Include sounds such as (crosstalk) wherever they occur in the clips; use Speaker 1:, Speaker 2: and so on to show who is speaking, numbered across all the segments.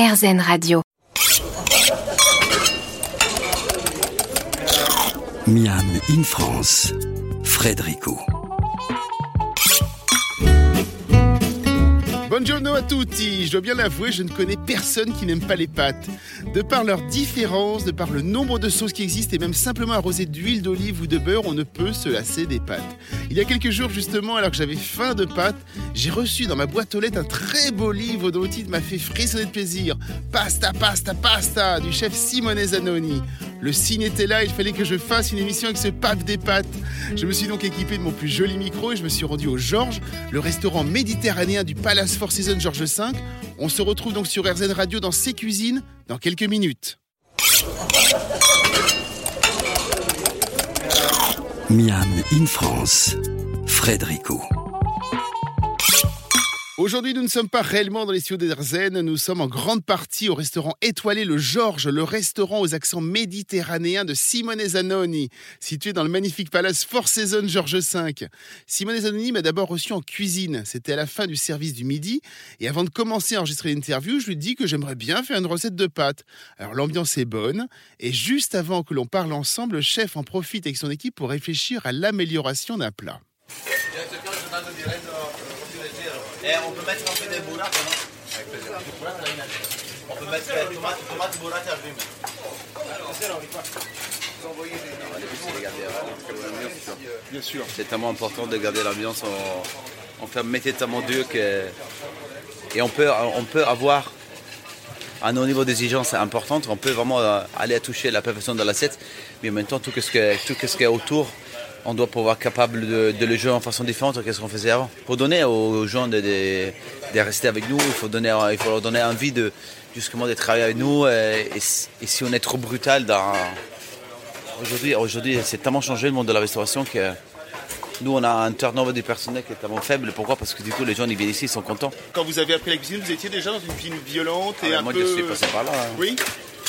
Speaker 1: RZN Radio.
Speaker 2: Miam in France, Frédérico.
Speaker 3: Buongiorno à tutti. Je dois bien l'avouer, je ne connais personne qui n'aime pas les pâtes. De par leur différence, de par le nombre de sauces qui existent et même simplement arrosé d'huile d'olive ou de beurre, on ne peut se lasser des pâtes. Il y a quelques jours justement, alors que j'avais faim de pâtes, j'ai reçu dans ma boîte aux lettres un très beau livre dont le m'a fait frissonner de plaisir. Pasta, pasta, pasta du chef Simone Zanoni. Le signe était là, il fallait que je fasse une émission avec ce pape des pâtes. Je me suis donc équipé de mon plus joli micro et je me suis rendu au Georges, le restaurant méditerranéen du Palace Four Seasons Georges V. On se retrouve donc sur RZ Radio dans ses cuisines dans quelques minutes.
Speaker 2: Miam in France, Frédérico.
Speaker 3: Aujourd'hui, nous ne sommes pas réellement dans les studios d'Erzen, nous sommes en grande partie au restaurant étoilé Le Georges, le restaurant aux accents méditerranéens de Simone Zanoni, situé dans le magnifique palace Four Seasons Georges V. Simone Zanoni m'a d'abord reçu en cuisine, c'était à la fin du service du midi, et avant de commencer à enregistrer l'interview, je lui dis que j'aimerais bien faire une recette de pâtes. Alors l'ambiance est bonne, et juste avant que l'on parle ensemble, le chef en profite avec son équipe pour réfléchir à l'amélioration d'un plat.
Speaker 4: Et on peut mettre un peu de burrata, non Avec plaisir. On peut mettre euh, tomate, tomate burrata
Speaker 3: Bien sûr.
Speaker 5: C'est tellement important de garder l'ambiance. On, on fait tellement dur que. Et on peut, on peut avoir un haut niveau d'exigence importante. On peut vraiment euh, aller à toucher la perfection de l'assiette. Mais en même temps, tout ce, que, tout ce qui est autour, on doit pouvoir être capable de, de le jouer en façon différente qu'est-ce qu'on faisait avant. Pour donner aux gens de, de, de, rester avec nous, il faut, donner, il faut leur donner envie de, justement de travailler avec nous. Et, si on est trop brutal dans... Aujourd'hui, aujourd'hui c'est tellement changé le monde de la restauration que nous, on a un turnover du personnel qui est tellement faible. Pourquoi? Parce que du coup, les gens, ils viennent ici, ils sont contents.
Speaker 3: Quand vous avez appris la cuisine, vous étiez déjà dans une cuisine violente et
Speaker 5: Ah,
Speaker 3: un
Speaker 5: moi,
Speaker 3: peu...
Speaker 5: je suis passé par là. hein.
Speaker 3: Oui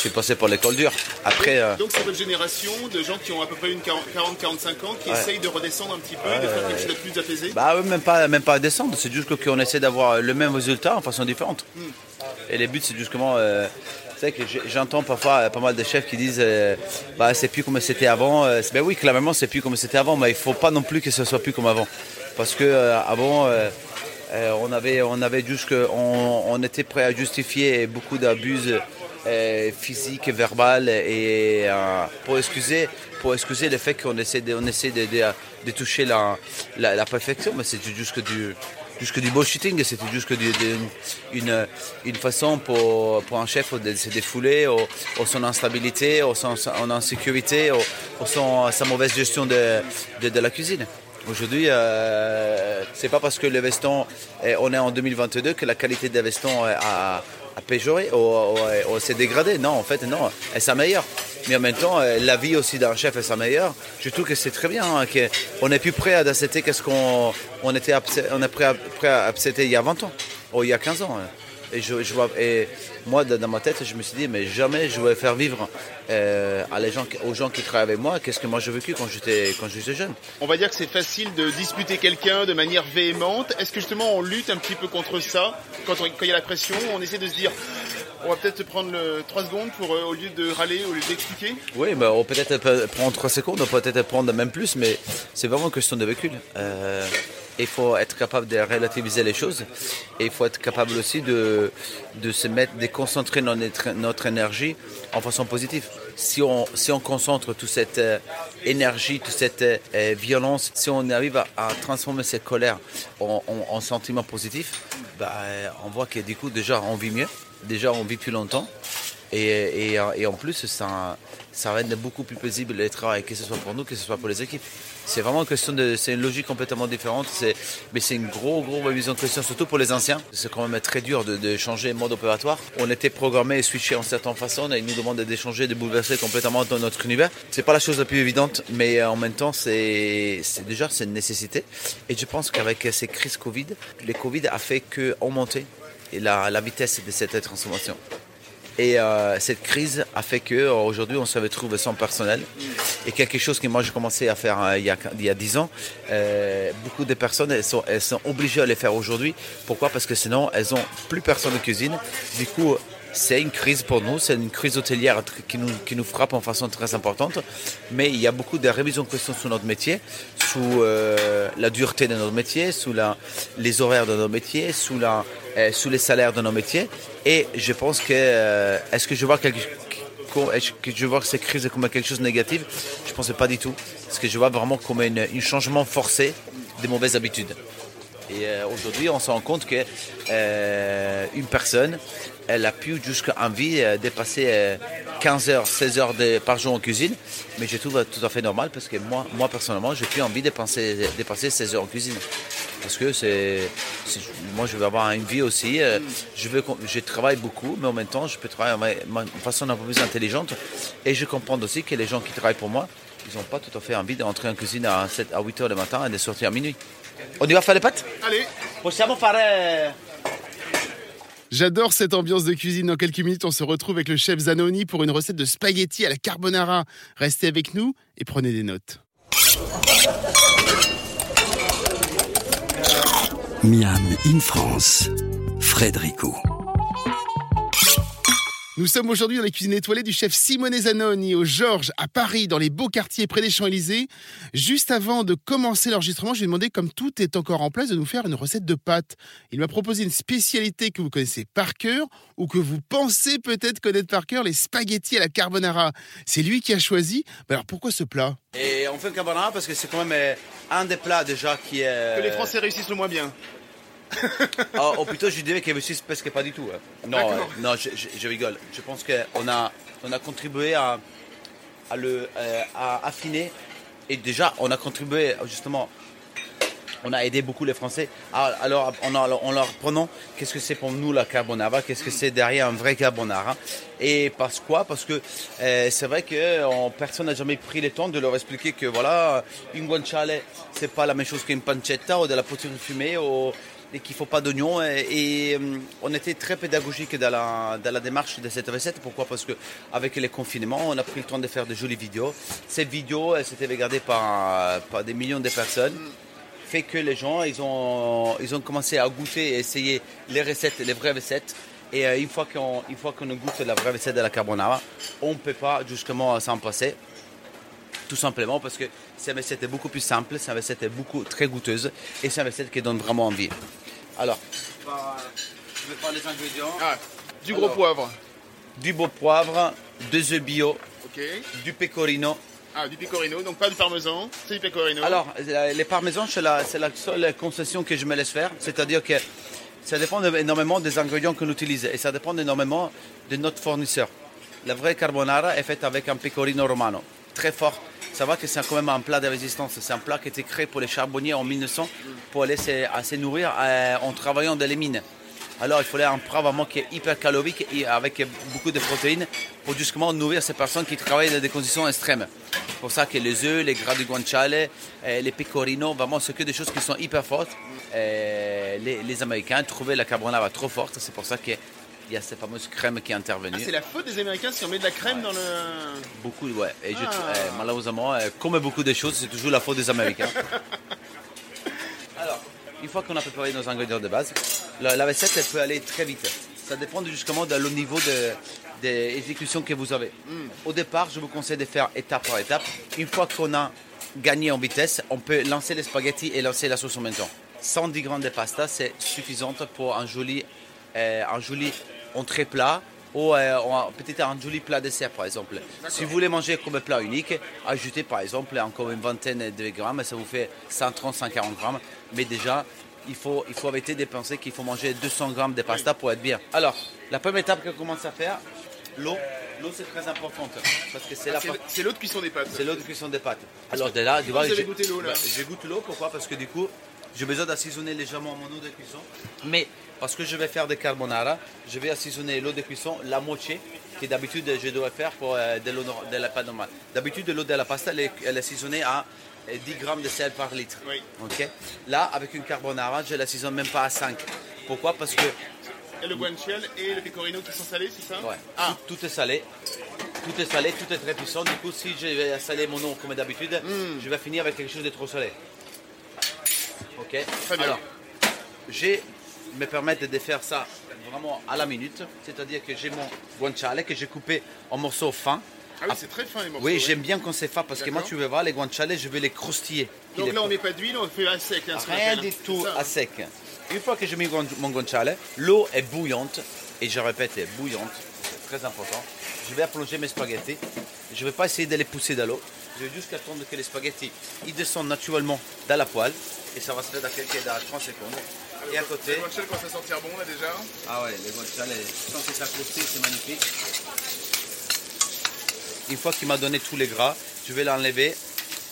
Speaker 5: suis passé par l'école dure. Après, euh,
Speaker 3: Donc c'est votre génération de gens qui ont à peu près une 40-45 ans qui
Speaker 5: Ouais.
Speaker 3: essayent de redescendre un petit peu et de faire quelque chose de plus apaisé?
Speaker 5: bah, ouais, même pas, même pas descendre. C'est juste qu'on essaie d'avoir le même résultat en façon différente.
Speaker 3: Hmm.
Speaker 5: Et les buts, c'est justement. Euh, sais que j'entends parfois euh, pas mal de chefs qui disent euh, bah c'est plus comme c'était avant. C'est- ben oui, clairement c'est plus comme c'était avant, mais il faut pas non plus que ce soit plus comme avant. Parce que avant, on avait, on avait juste que on, on était prêt à justifier beaucoup d'abus euh, physiques, verbales et euh, pour excuser, pour excuser le fait qu'on essaie de, on essaie toucher la, la, perfection, mais c'est juste que du juste du bullshitting, c'était juste du- une, façon pour, pour un chef de se défouler au, au son instabilité, au son, insécurité, au, au son, sa mauvaise gestion de, de, la cuisine. Aujourd'hui, euh, c'est pas parce que le veston, on est en 2022 que la qualité des vestons a, a péjoré ou, ou- ou s'est dégradée. Non, en fait, non, elle s'améliore. Mais en même temps, euh, la vie aussi d'un chef s'améliore. Je trouve que c'est très bien, hein, qu'on est plus prêt à accepter qu'est-ce qu'on on était on est prêt à, prêt à accepter il y a 20 ans, ou il y a 15 ans. hein. Et, je, je vois, et moi, dans ma tête, je me suis dit, mais jamais je vais faire vivre euh, à les gens, aux gens qui travaillent avec moi qu'est-ce que moi j'ai vécu quand j'étais quand j'étais jeune.
Speaker 3: On va dire que c'est facile de disputer quelqu'un de manière véhémente. Est-ce que justement on lutte un petit peu contre ça? Quand il y a la pression On essaie de se dire, on va peut-être prendre le 3 secondes pour, euh, au lieu de râler, au lieu d'expliquer
Speaker 5: Oui, bah, on peut peut-être peut- prendre 3 secondes, on peut peut-être prendre même plus, mais c'est vraiment une question de véhicule. Euh, il faut être capable de relativiser les choses et il faut être capable aussi de, de se mettre, de concentrer notre, notre énergie en façon positive. Si on, si on concentre toute cette euh, énergie, toute cette euh, violence, si on arrive à, transformer cette colère en, en, en sentiment positif, bah, euh, on voit que du coup déjà on vit mieux, déjà on vit plus longtemps. Et, et en plus, ça, ça rend beaucoup plus paisible le travail, que ce soit pour nous, que ce soit pour les équipes. C'est vraiment une question de, c'est une logique complètement différente, c'est, mais c'est une grosse, grosse remise en question, surtout pour les anciens. C'est quand même très dur de, changer le mode opératoire. On était programmé et switché en certaine façon, et ils nous demandent d'échanger, de bouleverser complètement notre univers. C'est pas la chose la plus évidente, mais en même temps, c'est, c'est déjà, c'est une nécessité. Et je pense qu'avec ces crises Covid, les Covid a fait que augmenter la, la vitesse de cette transformation. Et euh, cette crise a fait que euh, on se retrouve sans personnel. Et quelque chose que moi j'ai commencé à faire euh, il, y a, il y a 10 ans, beaucoup de personnes sont, obligées à les faire aujourd'hui. Pourquoi? Parce que sinon elles ont plus personne en cuisine. Du coup, c'est une crise pour nous, c'est une crise hôtelière qui nous, qui nous frappe en façon très importante. Mais il y a beaucoup de révisions de questions sur notre métier, sous euh, la dureté de notre métier, sous les horaires de nos métiers, euh, sous les salaires de nos métiers. Et je pense que, euh, est-ce que je vois quelque est-ce que je vois cette crise comme quelque chose de négatif? Je ne pense pas du tout. Parce que je vois vraiment comme un changement forcé des mauvaises habitudes. Et euh, aujourd'hui, on se rend compte que euh, une personne, elle a pu jusqu'à envie euh, dépasser euh, 15 heures, 16 heures par jour en cuisine. Mais je trouve tout à fait normal parce que moi, moi personnellement, j'ai plus envie de dépasser, dépasser 16 heures en cuisine. Parce que c'est, moi, je veux avoir une vie aussi. euh, je, je travaille beaucoup, mais en même temps, je peux travailler de façon un peu plus intelligente. Et je comprends aussi que les gens qui travaillent pour moi, ils n'ont pas tout à fait envie d'entrer en cuisine à, 7, à 8 heures le matin et de sortir à minuit. On y va faire les pâtes?
Speaker 3: Allez
Speaker 5: Possiamo fare
Speaker 3: J'adore cette ambiance de cuisine. Dans quelques minutes, on se retrouve avec le chef Zanoni pour une recette de spaghetti à la carbonara. Restez avec nous et prenez des notes.
Speaker 2: Miam in France, Frédérico.
Speaker 3: Nous sommes aujourd'hui dans la cuisine étoilée du chef Simone Zanoni au Georges à Paris, dans les beaux quartiers près des Champs-Élysées. Juste avant de commencer l'enregistrement, je lui ai demandé, comme tout est encore en place, de nous faire une recette de pâtes. Il m'a proposé une spécialité que vous connaissez par cœur ou que vous pensez peut-être connaître par cœur, les spaghettis à la carbonara. C'est lui qui a choisi. Mais alors pourquoi ce plat?
Speaker 5: Et on fait un carbonara parce que c'est quand même euh, un des plats déjà qui est.
Speaker 3: réussissent le moins bien. (laughs)
Speaker 5: Ah, ou plutôt, je dirais qu'ils réussissent presque pas du tout. hein. Non, euh, non, je, je- je rigole. Je pense qu'on a, on a contribué à, à le euh, à affiner. Et déjà, on a contribué justement. On a aidé beaucoup les Français. Ah, Alors, en, leur prenant, qu'est-ce que c'est pour nous la carbonara? Qu'est-ce que c'est derrière un vrai carbonara? Et parce quoi? Parce que euh, c'est vrai que on- personne n'a jamais pris le temps de leur expliquer que voilà, une guanciale, c'est pas la même chose qu'une pancetta ou de la potière fumée ou, et qu'il faut pas d'oignons. Et, euh, on était très pédagogique dans la, dans la démarche de cette recette. Pourquoi? Parce que avec les confinements, on a pris le temps de faire de jolies vidéos. Ces vidéos, elles s'étaient regardées par, par des millions de personnes fait que les gens, ils ont, ils ont commencé à goûter et essayer les recettes, les vraies recettes. Et euh, une fois qu'on qu'on goûte la vraie recette de la carbonara, on ne peut pas justement s'en passer. Tout simplement parce que c'est une recette beaucoup plus simple, c'est une recette beaucoup très goûteuse et c'est une recette qui donne vraiment envie. Alors, je vais faire les ingrédients.
Speaker 3: Ah, du
Speaker 5: gros
Speaker 3: poivre.
Speaker 5: Du beau poivre, deux œufs bio, du pecorino.
Speaker 3: Ah, du pecorino, donc pas du parmesan, c'est du pecorino.
Speaker 5: Alors, euh, les parmesans, c'est la, c'est la seule concession que je me laisse faire. C'est-à-dire que ça dépend énormément des ingrédients qu'on utilise et ça dépend énormément de notre fournisseur. La vraie carbonara est faite avec un pecorino romano, très fort. Va que c'est quand même un plat de résistance. C'est un plat qui a été créé pour les charbonniers en 1900 pour aller se, nourrir euh, en travaillant dans les mines. Alors il fallait un plat vraiment qui est hyper calorique et avec beaucoup de protéines pour justement nourrir ces personnes qui travaillent dans des conditions extrêmes. C'est pour ça que les œufs, les gras de guanciale, euh, les pecorinos, vraiment c'est que des choses qui sont hyper fortes. Euh, les, les Américains trouvaient la carbonara trop forte, c'est pour ça qu'il y a cette fameuse crème qui est intervenue.
Speaker 3: Ah, c'est la faute des Américains si on met de la crème dans le.
Speaker 5: Beaucoup, ouais. Et je-
Speaker 3: Ah.
Speaker 5: euh, malheureusement, euh, comme beaucoup de choses, c'est toujours la faute des Américains. (laughs) Alors, une fois qu'on a préparé nos ingrédients de base, la, la recette elle peut aller très vite. Ça dépend justement de le niveau de d'exécution que vous avez. Au départ, je vous conseille de faire étape par étape. Une fois qu'on a gagné en vitesse, on peut lancer les spaghettis et lancer la sauce en même temps. 110 grammes de pasta, c'est suffisant pour un joli, euh, un joli entrée plat ou euh, peut-être un joli plat dessert par exemple. Si vous voulez manger comme plat unique, ajoutez par exemple encore une vingtaine de grammes, ça vous fait 130-140 grammes. Mais déjà, il faut, il faut arrêter de penser qu'il faut manger 200 grammes de pasta pour être bien. Alors, la première étape qu'on commence à faire, l'eau. L'eau c'est très importante parce que c'est la partie-
Speaker 3: C'est l'autre cuisson des pâtes.
Speaker 5: c'est l'eau de cuisson des pâtes. Alors de là, tu vois, j'ai-
Speaker 3: goûté l'eau, là
Speaker 5: bah, J'ai goûté l'eau, pourquoi? Parce que du coup, j'ai besoin d'assaisonner légèrement mon eau de cuisson. Mais parce que je vais faire des carbonara, je vais assaisonner l'eau de cuisson la moitié que d'habitude je devrais faire pour euh, de l'eau de la pâte normale. D'habitude, l'eau de la pasta, elle est, elle est assaisonnée à euh, 10 grammes de sel par litre.
Speaker 3: Oui.
Speaker 5: Là, avec une carbonara, je l'assaisonne même pas à 5. Pourquoi? Parce que
Speaker 3: Et le guanciale et le pecorino qui sont salés, c'est ça?
Speaker 5: Ouais.
Speaker 3: Ah,
Speaker 5: Tout, tout est salé. Tout est salé, tout est très puissant. Du coup, si je vais saler mon eau comme d'habitude, je vais finir avec quelque chose de trop salé. Ok
Speaker 3: Très bien.
Speaker 5: Alors, je vais me permettre de faire ça vraiment à la minute. C'est-à-dire que j'ai mon guanciale que j'ai coupé en morceaux fins.
Speaker 3: Ah oui, c'est très fin les morceaux.
Speaker 5: Oui,
Speaker 3: ouais.
Speaker 5: j'aime bien quand c'est fin parce que moi, tu veux voir, les guanciale, je veux les croustiller.
Speaker 3: Donc là, on met pas d'huile, on fait à sec. hein,
Speaker 5: Rien du tout
Speaker 3: ça,
Speaker 5: à sec. Une fois que j'ai mis mon mon guanciale, l'eau est bouillante. Et je répète, elle est bouillante. C'est très important. Je vais plonger mes spaghettis. Je ne vais pas essayer de les pousser dans l'eau. Je vais juste attendre que les spaghettis ils descendent naturellement dans la poêle. Et ça va se faire dans quelques dans 30 secondes. Et à côté,
Speaker 3: Le guanciale commence à sentir bon là déjà.
Speaker 5: ah ouais, les guanciale, sans que ça croustille, c'est magnifique. Une fois qu'il m'a donné tous les gras, je vais l'enlever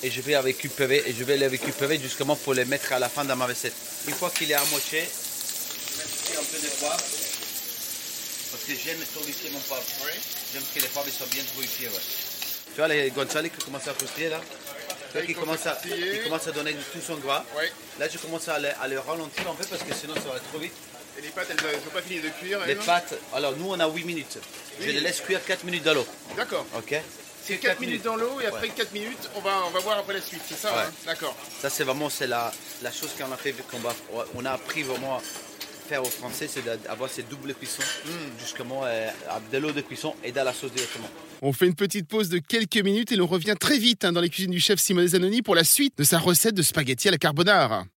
Speaker 5: et je vais les récupérer et je vais les récupérer justement pour les mettre à la fin dans ma recette. Une fois qu'il est à moitié, je mets un peu de poivre parce que j'aime torréfier mon poivre.
Speaker 3: Oui.
Speaker 5: J'aime que les poivres soient bien torréfiés. Ouais. Tu vois les guanciale qui commencent à croustiller là Tu vois, commence
Speaker 3: à
Speaker 5: il commence à donner tout son gras. Là, je commence à les ralentir un peu parce que sinon ça va trop vite.
Speaker 3: Et les pâtes, elles n'ont pas fini de cuire.
Speaker 5: Les
Speaker 3: elles
Speaker 5: pâtes, alors nous on a 8 minutes. Je les laisse cuire 4 minutes dans l'eau.
Speaker 3: D'accord.
Speaker 5: Ok
Speaker 3: C'est 4 minutes dans l'eau et après 4 minutes, on va, on va voir après la suite, c'est ça
Speaker 5: Ouais.
Speaker 3: hein D'accord.
Speaker 5: Ça c'est vraiment c'est la, la chose qu'on a fait, qu'on on a appris vraiment faire aux Français, c'est d'avoir ces doubles cuissons, justement euh, de l'eau de cuisson et dans la sauce directement.
Speaker 3: On fait une petite pause de quelques minutes et l'on revient très vite hein, dans les cuisines du chef Simone Zanoni pour la suite de sa recette de spaghetti à la carbonara.